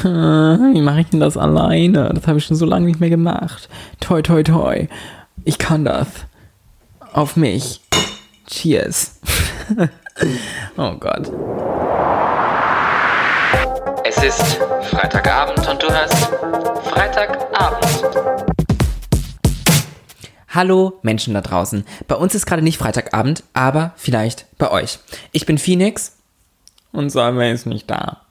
Wie mache ich denn das alleine? Das habe ich schon so lange nicht mehr gemacht. Toi, toi, toi. Ich kann das. Auf mich. Cheers. oh Gott. Es ist Freitagabend und du hörst Freitagabend. Hallo Menschen da draußen. Bei uns ist gerade nicht Freitagabend, aber vielleicht bei euch. Ich bin Phoenix und Salma ist nicht da.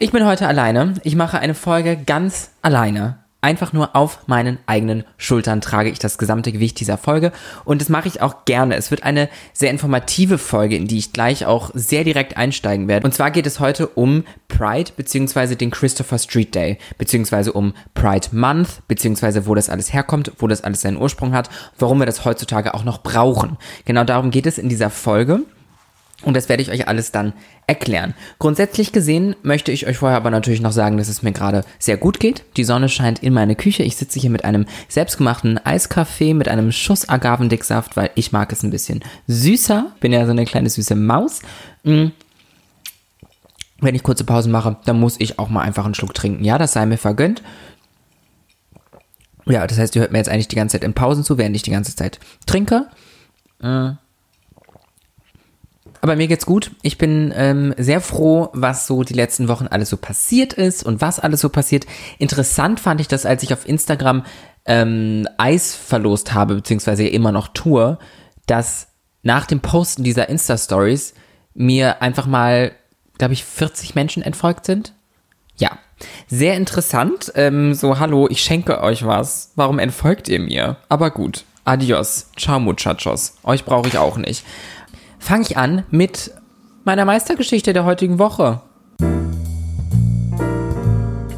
Ich bin heute alleine. Ich mache eine Folge ganz alleine. Einfach nur auf meinen eigenen Schultern trage ich das gesamte Gewicht dieser Folge und das mache ich auch gerne. Es wird eine sehr informative Folge, in die ich gleich auch sehr direkt einsteigen werde. Und zwar geht es heute um Pride beziehungsweise den Christopher Street Day beziehungsweise um Pride Month beziehungsweise wo das alles herkommt, wo das alles seinen Ursprung hat, warum wir das heutzutage auch noch brauchen. Genau darum geht es in dieser Folge. Und das werde ich euch alles dann erklären. Grundsätzlich gesehen möchte ich euch vorher aber natürlich noch sagen, dass es mir gerade sehr gut geht. Die Sonne scheint in meine Küche. Ich sitze hier mit einem selbstgemachten Eiskaffee, mit einem Schuss Agavendicksaft, weil ich mag es ein bisschen süßer. Bin ja so eine kleine süße Maus. Mm. Wenn ich kurze Pausen mache, dann muss ich auch mal einfach einen Schluck trinken. Ja, das sei mir vergönnt. Ja, das heißt, ihr hört mir jetzt eigentlich die ganze Zeit in Pausen zu, während ich die ganze Zeit trinke. Mm. Aber mir geht's gut. Ich bin ähm, sehr froh, was so die letzten Wochen alles so passiert ist und was alles so passiert. Interessant fand ich das, als ich auf Instagram ähm, Eis verlost habe, beziehungsweise immer noch tue, dass nach dem Posten dieser Insta-Stories mir einfach mal, glaube ich, 40 Menschen entfolgt sind. Ja, sehr interessant. Ähm, so, hallo, ich schenke euch was. Warum entfolgt ihr mir? Aber gut. Adios. Ciao, Muchachos. Euch brauche ich auch nicht fange ich an mit meiner Meistergeschichte der heutigen Woche.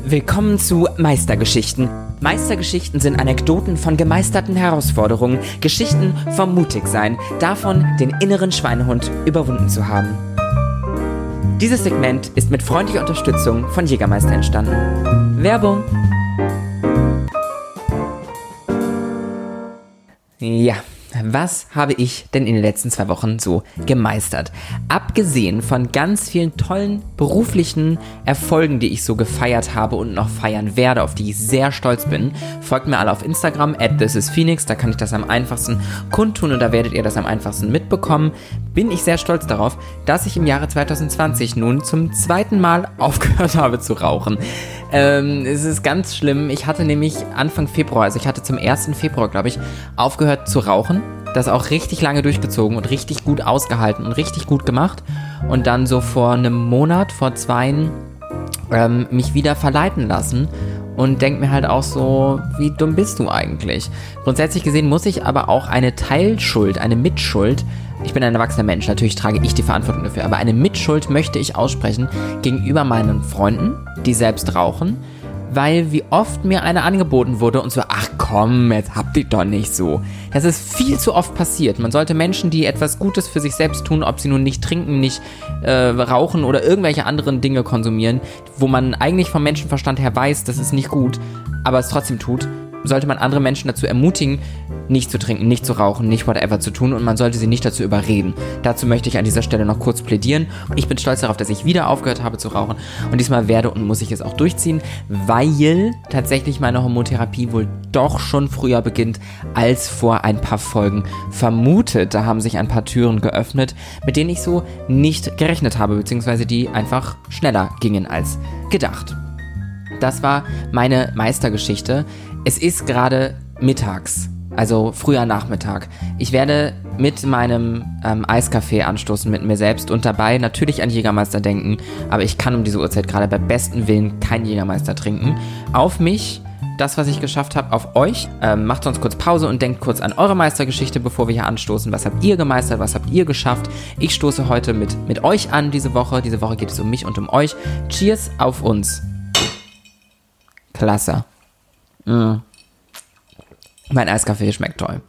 Willkommen zu Meistergeschichten. Meistergeschichten sind Anekdoten von gemeisterten Herausforderungen, Geschichten vom Mutigsein, davon, den inneren Schweinehund überwunden zu haben. Dieses Segment ist mit freundlicher Unterstützung von Jägermeister entstanden. Werbung. Ja, was habe ich denn in den letzten zwei Wochen so gemeistert? Abgesehen von ganz vielen tollen beruflichen Erfolgen, die ich so gefeiert habe und noch feiern werde, auf die ich sehr stolz bin, folgt mir alle auf Instagram, at thisisPhoenix, da kann ich das am einfachsten kundtun und da werdet ihr das am einfachsten mitbekommen. Bin ich sehr stolz darauf, dass ich im Jahre 2020 nun zum zweiten Mal aufgehört habe zu rauchen. Ähm, es ist ganz schlimm. Ich hatte nämlich Anfang Februar, also ich hatte zum 1. Februar, glaube ich, aufgehört zu rauchen. Das auch richtig lange durchgezogen und richtig gut ausgehalten und richtig gut gemacht. Und dann so vor einem Monat, vor zweien, ähm, mich wieder verleiten lassen und denke mir halt auch so, wie dumm bist du eigentlich? Grundsätzlich gesehen muss ich aber auch eine Teilschuld, eine Mitschuld ich bin ein erwachsener Mensch, natürlich trage ich die Verantwortung dafür, aber eine Mitschuld möchte ich aussprechen gegenüber meinen Freunden, die selbst rauchen, weil wie oft mir eine angeboten wurde und so, ach komm, jetzt habt ihr doch nicht so. Das ist viel zu oft passiert. Man sollte Menschen, die etwas Gutes für sich selbst tun, ob sie nun nicht trinken, nicht äh, rauchen oder irgendwelche anderen Dinge konsumieren, wo man eigentlich vom Menschenverstand her weiß, das ist nicht gut, aber es trotzdem tut, sollte man andere Menschen dazu ermutigen, nicht zu trinken, nicht zu rauchen, nicht whatever zu tun und man sollte sie nicht dazu überreden. Dazu möchte ich an dieser Stelle noch kurz plädieren. Ich bin stolz darauf, dass ich wieder aufgehört habe zu rauchen und diesmal werde und muss ich es auch durchziehen, weil tatsächlich meine Homotherapie wohl doch schon früher beginnt als vor ein paar Folgen vermutet. Da haben sich ein paar Türen geöffnet, mit denen ich so nicht gerechnet habe, beziehungsweise die einfach schneller gingen als gedacht. Das war meine Meistergeschichte. Es ist gerade mittags, also früher Nachmittag. Ich werde mit meinem ähm, Eiskaffee anstoßen mit mir selbst und dabei natürlich an Jägermeister denken, aber ich kann um diese Uhrzeit gerade bei bestem Willen kein Jägermeister trinken. Auf mich das, was ich geschafft habe, auf euch. Ähm, macht sonst kurz Pause und denkt kurz an eure Meistergeschichte, bevor wir hier anstoßen. Was habt ihr gemeistert? Was habt ihr geschafft? Ich stoße heute mit, mit euch an diese Woche. Diese Woche geht es um mich und um euch. Cheers auf uns. Klasse. Mein Eiskaffee schmeckt toll.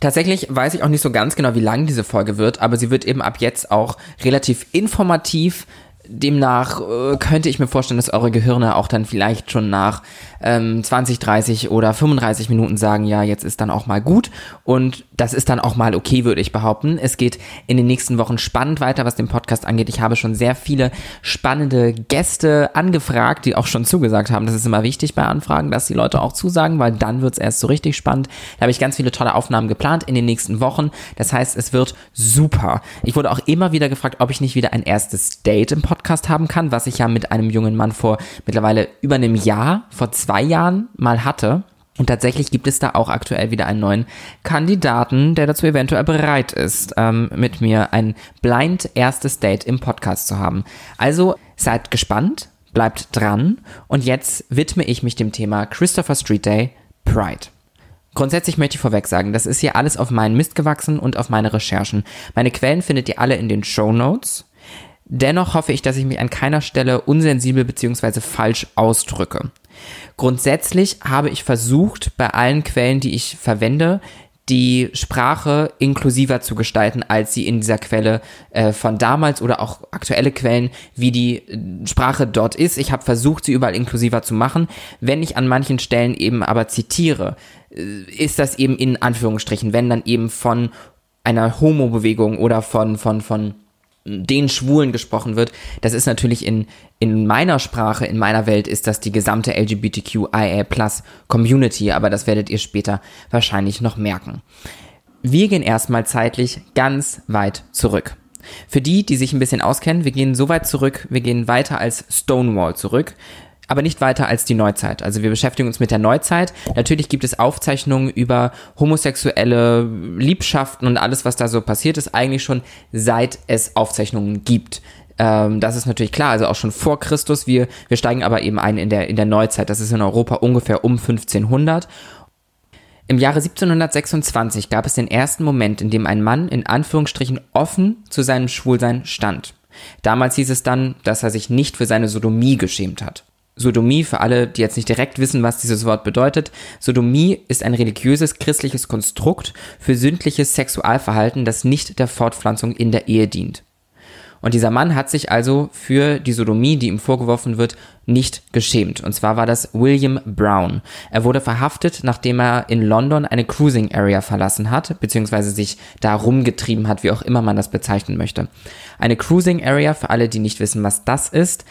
Tatsächlich weiß ich auch nicht so ganz genau, wie lang diese Folge wird, aber sie wird eben ab jetzt auch relativ informativ demnach äh, könnte ich mir vorstellen, dass eure Gehirne auch dann vielleicht schon nach ähm, 20, 30 oder 35 Minuten sagen, ja, jetzt ist dann auch mal gut und das ist dann auch mal okay, würde ich behaupten. Es geht in den nächsten Wochen spannend weiter, was den Podcast angeht. Ich habe schon sehr viele spannende Gäste angefragt, die auch schon zugesagt haben. Das ist immer wichtig bei Anfragen, dass die Leute auch zusagen, weil dann wird es erst so richtig spannend. Da habe ich ganz viele tolle Aufnahmen geplant in den nächsten Wochen. Das heißt, es wird super. Ich wurde auch immer wieder gefragt, ob ich nicht wieder ein erstes Date im Podcast haben kann, was ich ja mit einem jungen Mann vor mittlerweile über einem Jahr, vor zwei Jahren mal hatte. Und tatsächlich gibt es da auch aktuell wieder einen neuen Kandidaten, der dazu eventuell bereit ist, ähm, mit mir ein blind erstes Date im Podcast zu haben. Also seid gespannt, bleibt dran und jetzt widme ich mich dem Thema Christopher Street Day Pride. Grundsätzlich möchte ich vorweg sagen, das ist hier alles auf meinen Mist gewachsen und auf meine Recherchen. Meine Quellen findet ihr alle in den Show Notes. Dennoch hoffe ich, dass ich mich an keiner Stelle unsensibel bzw. falsch ausdrücke. Grundsätzlich habe ich versucht, bei allen Quellen, die ich verwende, die Sprache inklusiver zu gestalten, als sie in dieser Quelle äh, von damals oder auch aktuelle Quellen, wie die äh, Sprache dort ist. Ich habe versucht, sie überall inklusiver zu machen. Wenn ich an manchen Stellen eben aber zitiere, äh, ist das eben in Anführungsstrichen, wenn dann eben von einer Homo-Bewegung oder von, von, von den Schwulen gesprochen wird, das ist natürlich in, in meiner Sprache, in meiner Welt ist das die gesamte LGBTQIA Plus Community, aber das werdet ihr später wahrscheinlich noch merken. Wir gehen erstmal zeitlich ganz weit zurück. Für die, die sich ein bisschen auskennen, wir gehen so weit zurück, wir gehen weiter als Stonewall zurück aber nicht weiter als die Neuzeit. Also wir beschäftigen uns mit der Neuzeit. Natürlich gibt es Aufzeichnungen über homosexuelle Liebschaften und alles, was da so passiert ist, eigentlich schon seit es Aufzeichnungen gibt. Ähm, das ist natürlich klar, also auch schon vor Christus. Wir, wir steigen aber eben ein in der, in der Neuzeit. Das ist in Europa ungefähr um 1500. Im Jahre 1726 gab es den ersten Moment, in dem ein Mann in Anführungsstrichen offen zu seinem Schwulsein stand. Damals hieß es dann, dass er sich nicht für seine Sodomie geschämt hat. Sodomie, für alle, die jetzt nicht direkt wissen, was dieses Wort bedeutet, Sodomie ist ein religiöses christliches Konstrukt für sündliches Sexualverhalten, das nicht der Fortpflanzung in der Ehe dient. Und dieser Mann hat sich also für die Sodomie, die ihm vorgeworfen wird, nicht geschämt. Und zwar war das William Brown. Er wurde verhaftet, nachdem er in London eine Cruising Area verlassen hat, beziehungsweise sich da rumgetrieben hat, wie auch immer man das bezeichnen möchte. Eine Cruising Area, für alle, die nicht wissen, was das ist,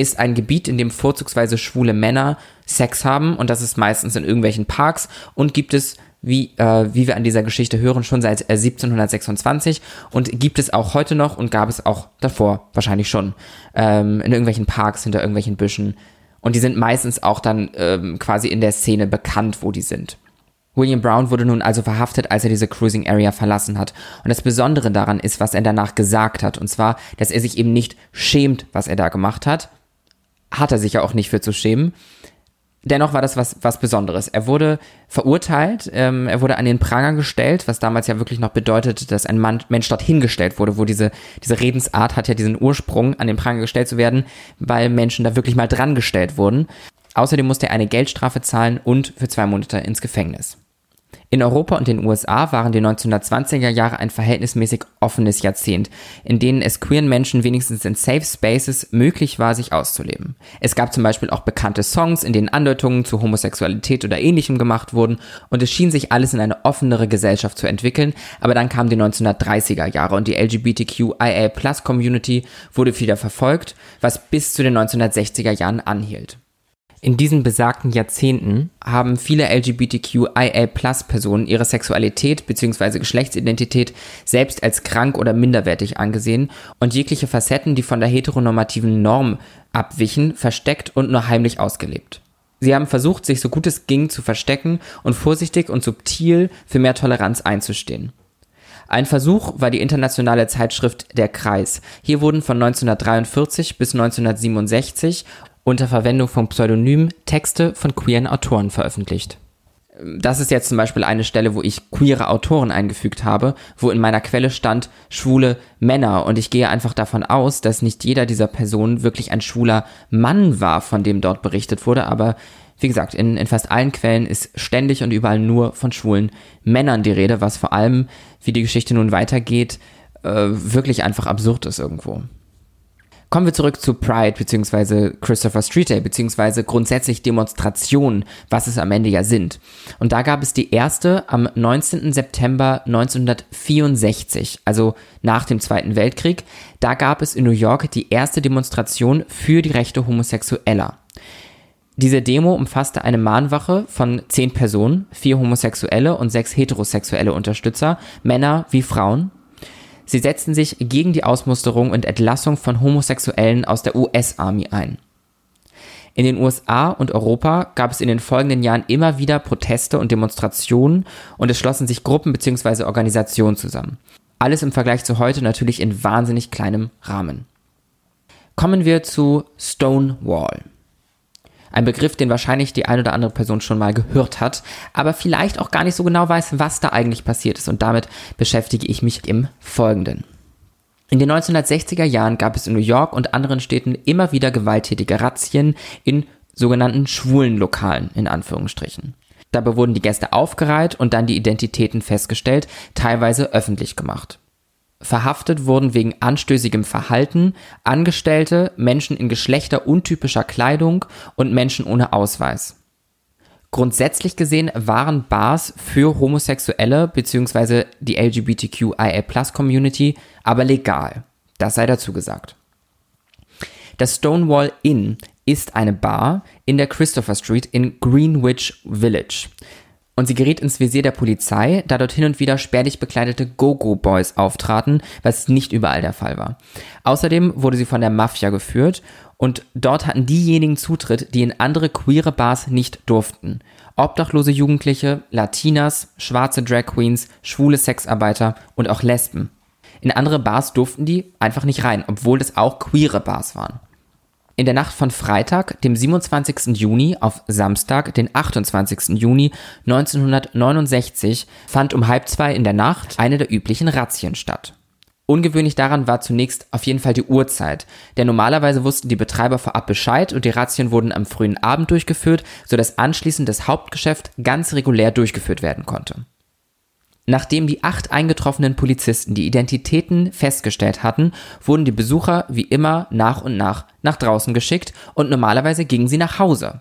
ist ein Gebiet, in dem vorzugsweise schwule Männer Sex haben und das ist meistens in irgendwelchen Parks und gibt es wie, äh, wie wir an dieser Geschichte hören, schon seit äh, 1726 und gibt es auch heute noch und gab es auch davor wahrscheinlich schon ähm, in irgendwelchen Parks, hinter irgendwelchen Büschen. Und die sind meistens auch dann ähm, quasi in der Szene bekannt, wo die sind. William Brown wurde nun also verhaftet, als er diese Cruising Area verlassen hat. Und das Besondere daran ist, was er danach gesagt hat. Und zwar, dass er sich eben nicht schämt, was er da gemacht hat, hat er sich ja auch nicht für zu schämen. Dennoch war das was, was Besonderes. Er wurde verurteilt, ähm, er wurde an den Pranger gestellt, was damals ja wirklich noch bedeutet, dass ein Mann, Mensch dort hingestellt wurde, wo diese, diese Redensart hat ja diesen Ursprung, an den Pranger gestellt zu werden, weil Menschen da wirklich mal dran gestellt wurden. Außerdem musste er eine Geldstrafe zahlen und für zwei Monate ins Gefängnis. In Europa und den USA waren die 1920er Jahre ein verhältnismäßig offenes Jahrzehnt, in denen es queeren Menschen wenigstens in Safe Spaces möglich war, sich auszuleben. Es gab zum Beispiel auch bekannte Songs, in denen Andeutungen zu Homosexualität oder ähnlichem gemacht wurden und es schien sich alles in eine offenere Gesellschaft zu entwickeln, aber dann kamen die 1930er Jahre und die LGBTQIA Plus Community wurde wieder verfolgt, was bis zu den 1960er Jahren anhielt. In diesen besagten Jahrzehnten haben viele LGBTQIA-Plus-Personen ihre Sexualität bzw. Geschlechtsidentität selbst als krank oder minderwertig angesehen und jegliche Facetten, die von der heteronormativen Norm abwichen, versteckt und nur heimlich ausgelebt. Sie haben versucht, sich so gut es ging zu verstecken und vorsichtig und subtil für mehr Toleranz einzustehen. Ein Versuch war die internationale Zeitschrift Der Kreis. Hier wurden von 1943 bis 1967 unter Verwendung von Pseudonymen Texte von queeren Autoren veröffentlicht. Das ist jetzt zum Beispiel eine Stelle, wo ich queere Autoren eingefügt habe, wo in meiner Quelle stand schwule Männer und ich gehe einfach davon aus, dass nicht jeder dieser Personen wirklich ein schwuler Mann war, von dem dort berichtet wurde, aber wie gesagt, in, in fast allen Quellen ist ständig und überall nur von schwulen Männern die Rede, was vor allem, wie die Geschichte nun weitergeht, äh, wirklich einfach absurd ist irgendwo. Kommen wir zurück zu Pride bzw. Christopher Street Day bzw. grundsätzlich Demonstrationen, was es am Ende ja sind. Und da gab es die erste am 19. September 1964, also nach dem Zweiten Weltkrieg. Da gab es in New York die erste Demonstration für die Rechte Homosexueller. Diese Demo umfasste eine Mahnwache von zehn Personen, vier homosexuelle und sechs heterosexuelle Unterstützer, Männer wie Frauen, Sie setzten sich gegen die Ausmusterung und Entlassung von Homosexuellen aus der US-Army ein. In den USA und Europa gab es in den folgenden Jahren immer wieder Proteste und Demonstrationen und es schlossen sich Gruppen bzw. Organisationen zusammen. Alles im Vergleich zu heute natürlich in wahnsinnig kleinem Rahmen. Kommen wir zu Stonewall. Ein Begriff, den wahrscheinlich die eine oder andere Person schon mal gehört hat, aber vielleicht auch gar nicht so genau weiß, was da eigentlich passiert ist. Und damit beschäftige ich mich im Folgenden. In den 1960er Jahren gab es in New York und anderen Städten immer wieder gewalttätige Razzien in sogenannten schwulen Lokalen, in Anführungsstrichen. Dabei wurden die Gäste aufgereiht und dann die Identitäten festgestellt, teilweise öffentlich gemacht. Verhaftet wurden wegen anstößigem Verhalten Angestellte, Menschen in geschlechteruntypischer Kleidung und Menschen ohne Ausweis. Grundsätzlich gesehen waren Bars für Homosexuelle bzw. die LGBTQIA-Plus-Community aber legal. Das sei dazu gesagt. Das Stonewall Inn ist eine Bar in der Christopher Street in Greenwich Village und sie geriet ins Visier der Polizei, da dort hin und wieder spärlich bekleidete Go-Go-Boys auftraten, was nicht überall der Fall war. Außerdem wurde sie von der Mafia geführt und dort hatten diejenigen Zutritt, die in andere queere Bars nicht durften. Obdachlose Jugendliche, Latinas, schwarze Drag Queens, schwule Sexarbeiter und auch Lesben. In andere Bars durften die einfach nicht rein, obwohl es auch queere Bars waren. In der Nacht von Freitag, dem 27. Juni auf Samstag, den 28. Juni 1969, fand um halb zwei in der Nacht eine der üblichen Razzien statt. Ungewöhnlich daran war zunächst auf jeden Fall die Uhrzeit, denn normalerweise wussten die Betreiber vorab Bescheid und die Razzien wurden am frühen Abend durchgeführt, sodass anschließend das Hauptgeschäft ganz regulär durchgeführt werden konnte. Nachdem die acht eingetroffenen Polizisten die Identitäten festgestellt hatten, wurden die Besucher wie immer nach und nach nach draußen geschickt und normalerweise gingen sie nach Hause.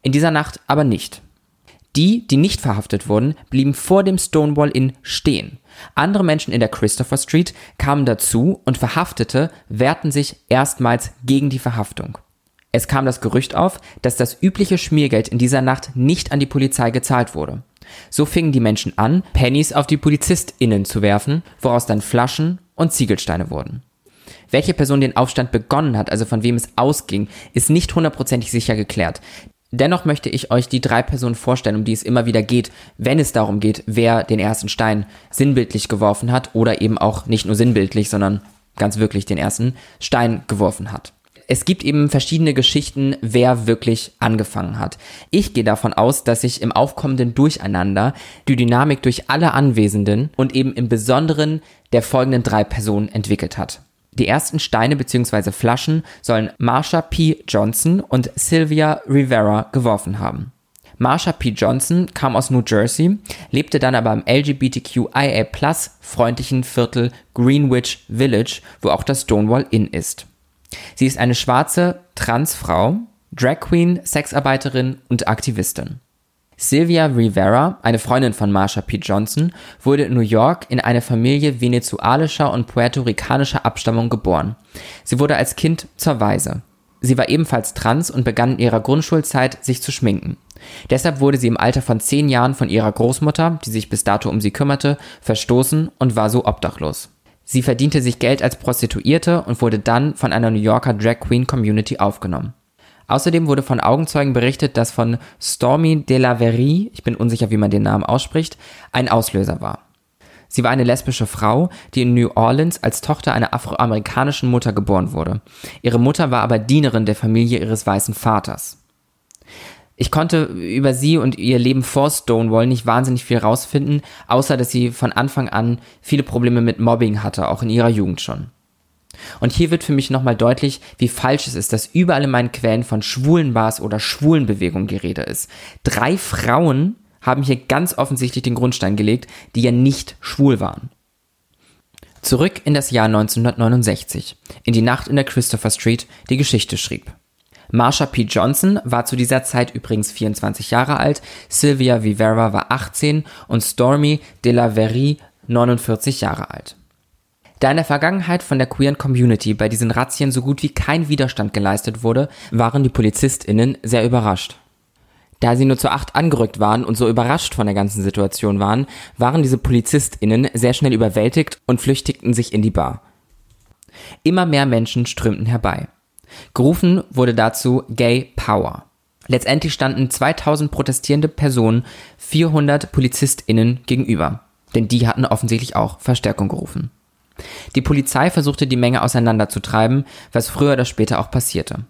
In dieser Nacht aber nicht. Die, die nicht verhaftet wurden, blieben vor dem Stonewall Inn stehen. Andere Menschen in der Christopher Street kamen dazu und Verhaftete wehrten sich erstmals gegen die Verhaftung. Es kam das Gerücht auf, dass das übliche Schmiergeld in dieser Nacht nicht an die Polizei gezahlt wurde. So fingen die Menschen an, Pennies auf die PolizistInnen zu werfen, woraus dann Flaschen und Ziegelsteine wurden. Welche Person den Aufstand begonnen hat, also von wem es ausging, ist nicht hundertprozentig sicher geklärt. Dennoch möchte ich euch die drei Personen vorstellen, um die es immer wieder geht, wenn es darum geht, wer den ersten Stein sinnbildlich geworfen hat oder eben auch nicht nur sinnbildlich, sondern ganz wirklich den ersten Stein geworfen hat es gibt eben verschiedene Geschichten, wer wirklich angefangen hat. Ich gehe davon aus, dass sich im aufkommenden Durcheinander die Dynamik durch alle Anwesenden und eben im Besonderen der folgenden drei Personen entwickelt hat. Die ersten Steine bzw. Flaschen sollen Marsha P. Johnson und Sylvia Rivera geworfen haben. Marsha P. Johnson kam aus New Jersey, lebte dann aber im LGBTQIA freundlichen Viertel Greenwich Village, wo auch das Stonewall Inn ist. Sie ist eine schwarze Transfrau, Drag Queen, Sexarbeiterin und Aktivistin. Sylvia Rivera, eine Freundin von Marsha P. Johnson, wurde in New York in eine Familie venezuelischer und puerto-ricanischer Abstammung geboren. Sie wurde als Kind zur Waise. Sie war ebenfalls trans und begann in ihrer Grundschulzeit sich zu schminken. Deshalb wurde sie im Alter von zehn Jahren von ihrer Großmutter, die sich bis dato um sie kümmerte, verstoßen und war so obdachlos. Sie verdiente sich Geld als Prostituierte und wurde dann von einer New Yorker Drag Queen Community aufgenommen. Außerdem wurde von Augenzeugen berichtet, dass von Stormy de la Verrie, ich bin unsicher, wie man den Namen ausspricht, ein Auslöser war. Sie war eine lesbische Frau, die in New Orleans als Tochter einer afroamerikanischen Mutter geboren wurde. Ihre Mutter war aber Dienerin der Familie ihres weißen Vaters ich konnte über sie und ihr Leben vor Stonewall nicht wahnsinnig viel rausfinden, außer dass sie von Anfang an viele Probleme mit Mobbing hatte, auch in ihrer Jugend schon. Und hier wird für mich nochmal deutlich, wie falsch es ist, dass überall in meinen Quellen von schwulen Bars oder schwulen Bewegungen die Rede ist. Drei Frauen haben hier ganz offensichtlich den Grundstein gelegt, die ja nicht schwul waren. Zurück in das Jahr 1969, in die Nacht in der Christopher Street, die Geschichte schrieb. Marsha P. Johnson war zu dieser Zeit übrigens 24 Jahre alt, Sylvia Rivera war 18 und Stormy de la Verrie 49 Jahre alt. Da in der Vergangenheit von der queeren Community bei diesen Razzien so gut wie kein Widerstand geleistet wurde, waren die PolizistInnen sehr überrascht. Da sie nur zu acht angerückt waren und so überrascht von der ganzen Situation waren, waren diese PolizistInnen sehr schnell überwältigt und flüchtigten sich in die Bar. Immer mehr Menschen strömten herbei. Gerufen wurde dazu Gay Power. Letztendlich standen 2000 protestierende Personen 400 PolizistInnen gegenüber. Denn die hatten offensichtlich auch Verstärkung gerufen. Die Polizei versuchte die Menge auseinanderzutreiben, was früher oder später auch passierte.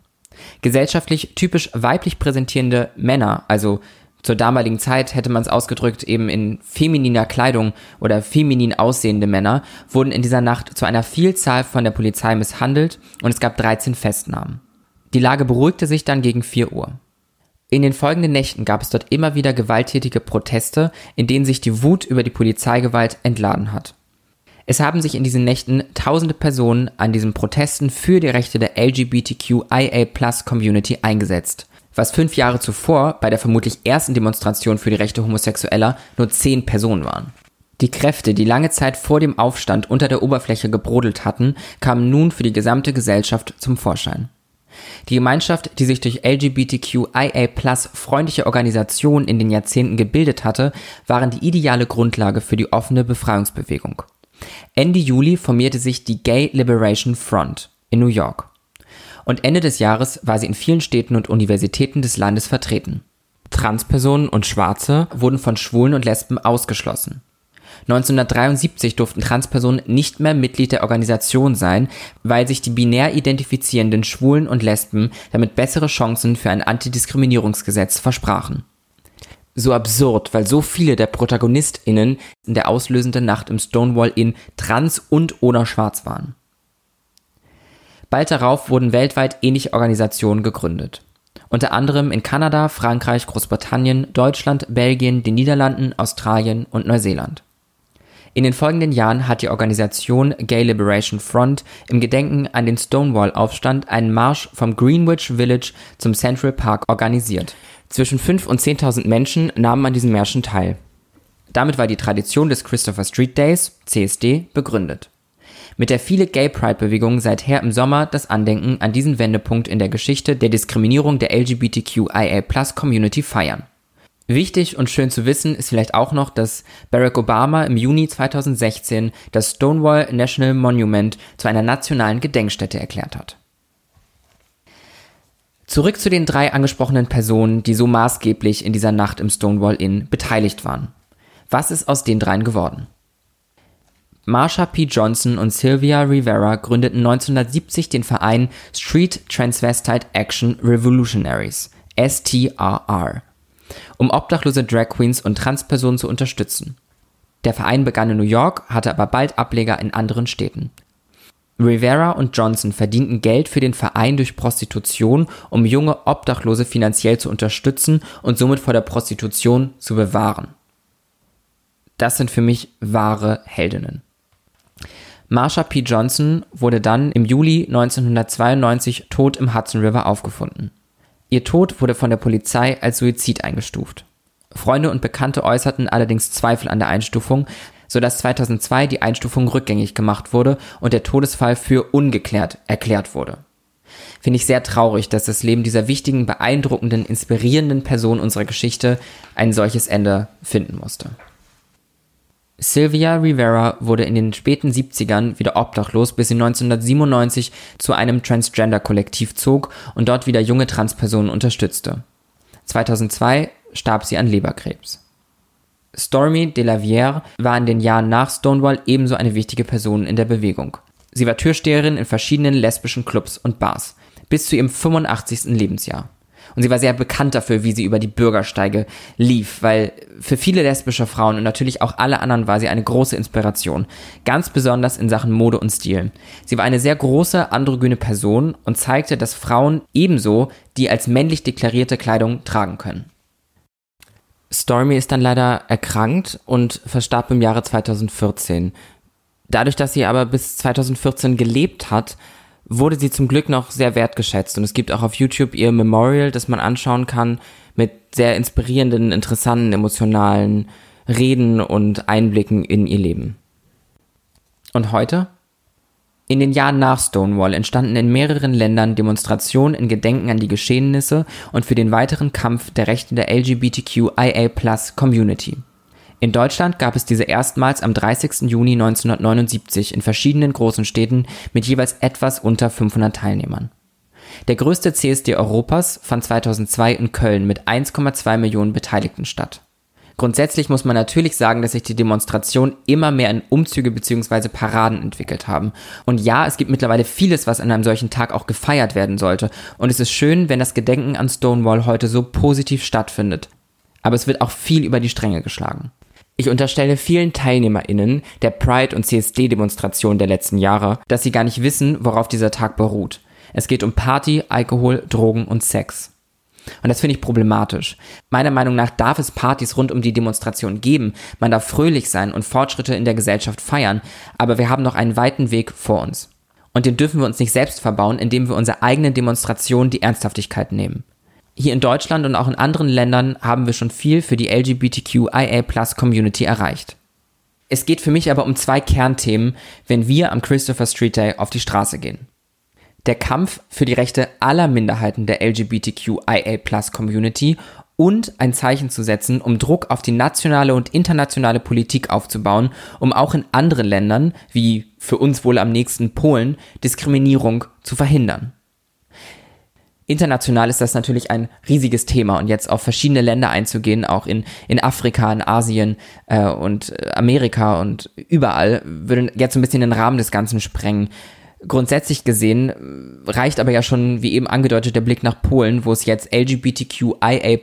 Gesellschaftlich typisch weiblich präsentierende Männer, also zur damaligen Zeit hätte man es ausgedrückt eben in femininer Kleidung oder feminin aussehende Männer, wurden in dieser Nacht zu einer Vielzahl von der Polizei misshandelt und es gab 13 Festnahmen. Die Lage beruhigte sich dann gegen 4 Uhr. In den folgenden Nächten gab es dort immer wieder gewalttätige Proteste, in denen sich die Wut über die Polizeigewalt entladen hat. Es haben sich in diesen Nächten tausende Personen an diesen Protesten für die Rechte der LGBTQIA-Plus-Community eingesetzt, was fünf Jahre zuvor bei der vermutlich ersten Demonstration für die Rechte Homosexueller nur zehn Personen waren. Die Kräfte, die lange Zeit vor dem Aufstand unter der Oberfläche gebrodelt hatten, kamen nun für die gesamte Gesellschaft zum Vorschein. Die Gemeinschaft, die sich durch LGBTQIA+ freundliche Organisationen in den Jahrzehnten gebildet hatte, waren die ideale Grundlage für die offene Befreiungsbewegung. Ende Juli formierte sich die Gay Liberation Front in New York. Und Ende des Jahres war sie in vielen Städten und Universitäten des Landes vertreten. Transpersonen und Schwarze wurden von Schwulen und Lesben ausgeschlossen. 1973 durften Transpersonen nicht mehr Mitglied der Organisation sein, weil sich die binär identifizierenden Schwulen und Lesben damit bessere Chancen für ein Antidiskriminierungsgesetz versprachen so absurd, weil so viele der ProtagonistInnen in der auslösenden Nacht im Stonewall Inn trans und oder schwarz waren. Bald darauf wurden weltweit ähnliche Organisationen gegründet. Unter anderem in Kanada, Frankreich, Großbritannien, Deutschland, Belgien, den Niederlanden, Australien und Neuseeland. In den folgenden Jahren hat die Organisation Gay Liberation Front im Gedenken an den Stonewall-Aufstand einen Marsch vom Greenwich Village zum Central Park organisiert. Zwischen 5.000 und 10.000 Menschen nahmen an diesen Märschen teil. Damit war die Tradition des Christopher Street Days, CSD, begründet. Mit der viele Gay Pride-Bewegung seither im Sommer das Andenken an diesen Wendepunkt in der Geschichte der Diskriminierung der LGBTQIA-Plus-Community feiern. Wichtig und schön zu wissen ist vielleicht auch noch, dass Barack Obama im Juni 2016 das Stonewall National Monument zu einer nationalen Gedenkstätte erklärt hat. Zurück zu den drei angesprochenen Personen, die so maßgeblich in dieser Nacht im Stonewall Inn beteiligt waren. Was ist aus den dreien geworden? Marsha P. Johnson und Sylvia Rivera gründeten 1970 den Verein Street Transvestite Action Revolutionaries, STRR, um obdachlose Drag Queens und Transpersonen zu unterstützen. Der Verein begann in New York, hatte aber bald Ableger in anderen Städten. Rivera und Johnson verdienten Geld für den Verein durch Prostitution, um junge Obdachlose finanziell zu unterstützen und somit vor der Prostitution zu bewahren. Das sind für mich wahre Heldinnen. Marsha P. Johnson wurde dann im Juli 1992 tot im Hudson River aufgefunden. Ihr Tod wurde von der Polizei als Suizid eingestuft. Freunde und Bekannte äußerten allerdings Zweifel an der Einstufung, sodass 2002 die Einstufung rückgängig gemacht wurde und der Todesfall für ungeklärt erklärt wurde. Finde ich sehr traurig, dass das Leben dieser wichtigen, beeindruckenden, inspirierenden Person unserer Geschichte ein solches Ende finden musste. Sylvia Rivera wurde in den späten 70ern wieder obdachlos, bis sie 1997 zu einem Transgender-Kollektiv zog und dort wieder junge Transpersonen unterstützte. 2002 starb sie an Leberkrebs. Stormy de la Vière war in den Jahren nach Stonewall ebenso eine wichtige Person in der Bewegung. Sie war Türsteherin in verschiedenen lesbischen Clubs und Bars, bis zu ihrem 85. Lebensjahr. Und sie war sehr bekannt dafür, wie sie über die Bürgersteige lief, weil für viele lesbische Frauen und natürlich auch alle anderen war sie eine große Inspiration, ganz besonders in Sachen Mode und Stil. Sie war eine sehr große androgyne Person und zeigte, dass Frauen ebenso die als männlich deklarierte Kleidung tragen können. Stormy ist dann leider erkrankt und verstarb im Jahre 2014. Dadurch, dass sie aber bis 2014 gelebt hat, wurde sie zum Glück noch sehr wertgeschätzt. Und es gibt auch auf YouTube ihr Memorial, das man anschauen kann, mit sehr inspirierenden, interessanten, emotionalen Reden und Einblicken in ihr Leben. Und heute? In den Jahren nach Stonewall entstanden in mehreren Ländern Demonstrationen in Gedenken an die Geschehnisse und für den weiteren Kampf der Rechte der LGBTQIA-Plus-Community. In Deutschland gab es diese erstmals am 30. Juni 1979 in verschiedenen großen Städten mit jeweils etwas unter 500 Teilnehmern. Der größte CSD Europas fand 2002 in Köln mit 1,2 Millionen Beteiligten statt. Grundsätzlich muss man natürlich sagen, dass sich die Demonstrationen immer mehr in Umzüge bzw. Paraden entwickelt haben. Und ja, es gibt mittlerweile vieles, was an einem solchen Tag auch gefeiert werden sollte. Und es ist schön, wenn das Gedenken an Stonewall heute so positiv stattfindet. Aber es wird auch viel über die Stränge geschlagen. Ich unterstelle vielen TeilnehmerInnen der Pride- und CSD-Demonstration der letzten Jahre, dass sie gar nicht wissen, worauf dieser Tag beruht. Es geht um Party, Alkohol, Drogen und Sex. Und das finde ich problematisch. Meiner Meinung nach darf es Partys rund um die Demonstration geben, man darf fröhlich sein und Fortschritte in der Gesellschaft feiern, aber wir haben noch einen weiten Weg vor uns. Und den dürfen wir uns nicht selbst verbauen, indem wir unserer eigenen Demonstration die Ernsthaftigkeit nehmen. Hier in Deutschland und auch in anderen Ländern haben wir schon viel für die LGBTQIA-Plus-Community erreicht. Es geht für mich aber um zwei Kernthemen, wenn wir am Christopher Street Day auf die Straße gehen. Der Kampf für die Rechte aller Minderheiten der LGBTQIA-Plus-Community und ein Zeichen zu setzen, um Druck auf die nationale und internationale Politik aufzubauen, um auch in anderen Ländern, wie für uns wohl am nächsten Polen, Diskriminierung zu verhindern. International ist das natürlich ein riesiges Thema und jetzt auf verschiedene Länder einzugehen, auch in, in Afrika, in Asien äh, und Amerika und überall, würde jetzt ein bisschen den Rahmen des Ganzen sprengen. Grundsätzlich gesehen reicht aber ja schon, wie eben angedeutet, der Blick nach Polen, wo es jetzt LGBTQIA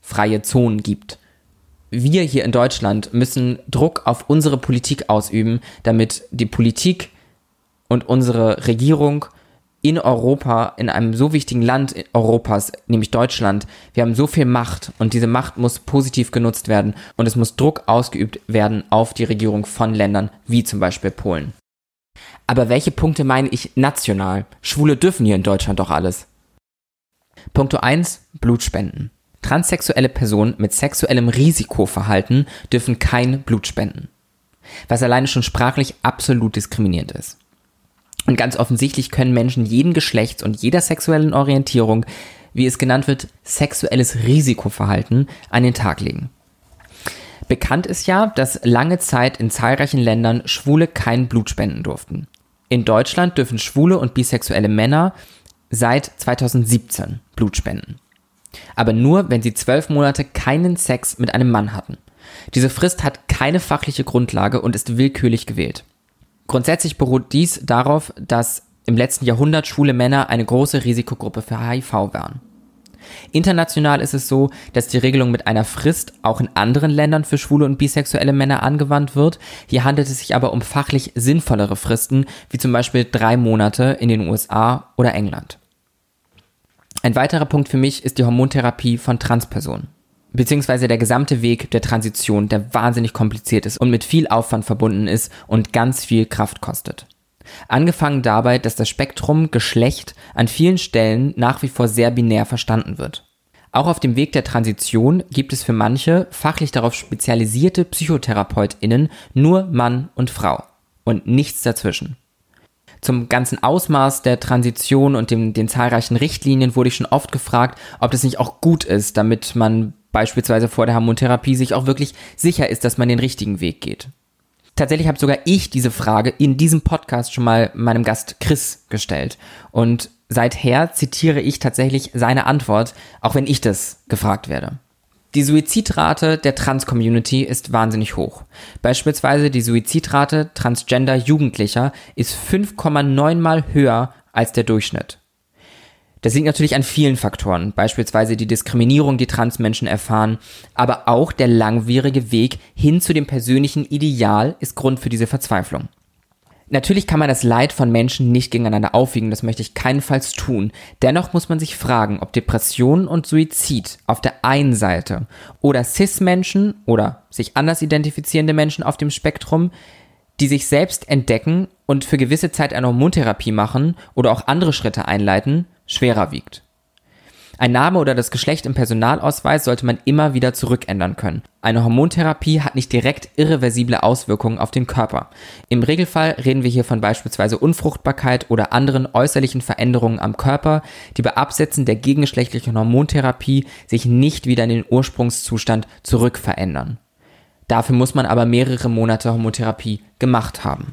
freie Zonen gibt. Wir hier in Deutschland müssen Druck auf unsere Politik ausüben, damit die Politik und unsere Regierung in Europa, in einem so wichtigen Land Europas, nämlich Deutschland, wir haben so viel Macht und diese Macht muss positiv genutzt werden und es muss Druck ausgeübt werden auf die Regierung von Ländern wie zum Beispiel Polen. Aber welche Punkte meine ich national? Schwule dürfen hier in Deutschland doch alles. Punkto 1, Blutspenden. Transsexuelle Personen mit sexuellem Risikoverhalten dürfen kein Blut spenden. Was alleine schon sprachlich absolut diskriminierend ist. Und ganz offensichtlich können Menschen jeden Geschlechts und jeder sexuellen Orientierung, wie es genannt wird, sexuelles Risikoverhalten an den Tag legen. Bekannt ist ja, dass lange Zeit in zahlreichen Ländern Schwule kein Blut spenden durften. In Deutschland dürfen schwule und bisexuelle Männer seit 2017 Blut spenden. Aber nur, wenn sie zwölf Monate keinen Sex mit einem Mann hatten. Diese Frist hat keine fachliche Grundlage und ist willkürlich gewählt. Grundsätzlich beruht dies darauf, dass im letzten Jahrhundert schwule Männer eine große Risikogruppe für HIV waren. International ist es so, dass die Regelung mit einer Frist auch in anderen Ländern für schwule und bisexuelle Männer angewandt wird. Hier handelt es sich aber um fachlich sinnvollere Fristen, wie zum Beispiel drei Monate in den USA oder England. Ein weiterer Punkt für mich ist die Hormontherapie von Transpersonen beziehungsweise der gesamte Weg der Transition, der wahnsinnig kompliziert ist und mit viel Aufwand verbunden ist und ganz viel Kraft kostet. Angefangen dabei, dass das Spektrum Geschlecht an vielen Stellen nach wie vor sehr binär verstanden wird. Auch auf dem Weg der Transition gibt es für manche fachlich darauf spezialisierte PsychotherapeutInnen nur Mann und Frau und nichts dazwischen. Zum ganzen Ausmaß der Transition und dem, den zahlreichen Richtlinien wurde ich schon oft gefragt, ob das nicht auch gut ist, damit man beispielsweise vor der Hormontherapie sich auch wirklich sicher ist, dass man den richtigen Weg geht. Tatsächlich habe sogar ich diese Frage in diesem Podcast schon mal meinem Gast Chris gestellt. Und seither zitiere ich tatsächlich seine Antwort, auch wenn ich das gefragt werde. Die Suizidrate der Trans-Community ist wahnsinnig hoch. Beispielsweise die Suizidrate transgender Jugendlicher ist 5,9 mal höher als der Durchschnitt. Das liegt natürlich an vielen Faktoren, beispielsweise die Diskriminierung, die Transmenschen erfahren, aber auch der langwierige Weg hin zu dem persönlichen Ideal ist Grund für diese Verzweiflung. Natürlich kann man das Leid von Menschen nicht gegeneinander aufwiegen, das möchte ich keinenfalls tun. Dennoch muss man sich fragen, ob Depression und Suizid auf der einen Seite oder Cis-Menschen oder sich anders identifizierende Menschen auf dem Spektrum die sich selbst entdecken und für gewisse Zeit eine Hormontherapie machen oder auch andere Schritte einleiten, schwerer wiegt. Ein Name oder das Geschlecht im Personalausweis sollte man immer wieder zurückändern können. Eine Hormontherapie hat nicht direkt irreversible Auswirkungen auf den Körper. Im Regelfall reden wir hier von beispielsweise Unfruchtbarkeit oder anderen äußerlichen Veränderungen am Körper, die bei Absetzen der gegengeschlechtlichen Hormontherapie sich nicht wieder in den Ursprungszustand zurückverändern. Dafür muss man aber mehrere Monate Hormontherapie gemacht haben.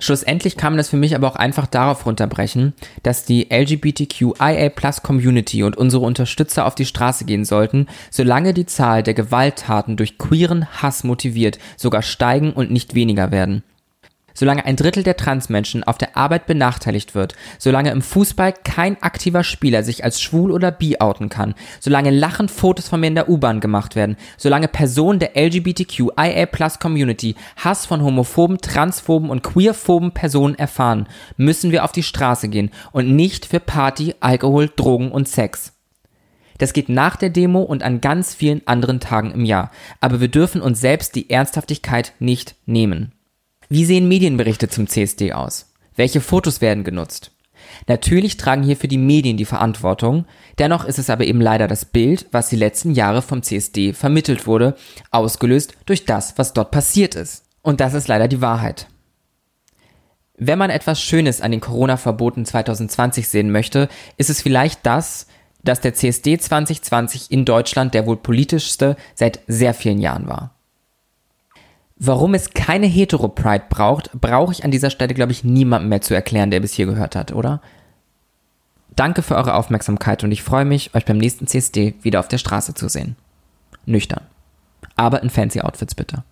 Schlussendlich kann man das für mich aber auch einfach darauf runterbrechen, dass die LGBTQIA-Plus-Community und unsere Unterstützer auf die Straße gehen sollten, solange die Zahl der Gewalttaten durch queeren Hass motiviert sogar steigen und nicht weniger werden solange ein Drittel der Transmenschen auf der Arbeit benachteiligt wird, solange im Fußball kein aktiver Spieler sich als schwul oder bi outen kann, solange lachend Fotos von mir in der U-Bahn gemacht werden, solange Personen der LGBTQIA Plus Community Hass von homophoben, transphoben und queerphoben Personen erfahren, müssen wir auf die Straße gehen und nicht für Party, Alkohol, Drogen und Sex. Das geht nach der Demo und an ganz vielen anderen Tagen im Jahr. Aber wir dürfen uns selbst die Ernsthaftigkeit nicht nehmen. Wie sehen Medienberichte zum CSD aus? Welche Fotos werden genutzt? Natürlich tragen hierfür die Medien die Verantwortung, dennoch ist es aber eben leider das Bild, was die letzten Jahre vom CSD vermittelt wurde, ausgelöst durch das, was dort passiert ist. Und das ist leider die Wahrheit. Wenn man etwas Schönes an den Corona-Verboten 2020 sehen möchte, ist es vielleicht das, dass der CSD 2020 in Deutschland der wohl politischste seit sehr vielen Jahren war. Warum es keine Hetero-Pride braucht, brauche ich an dieser Stelle, glaube ich, niemandem mehr zu erklären, der bis hier gehört hat, oder? Danke für eure Aufmerksamkeit und ich freue mich, euch beim nächsten CSD wieder auf der Straße zu sehen. Nüchtern. Aber in fancy Outfits bitte.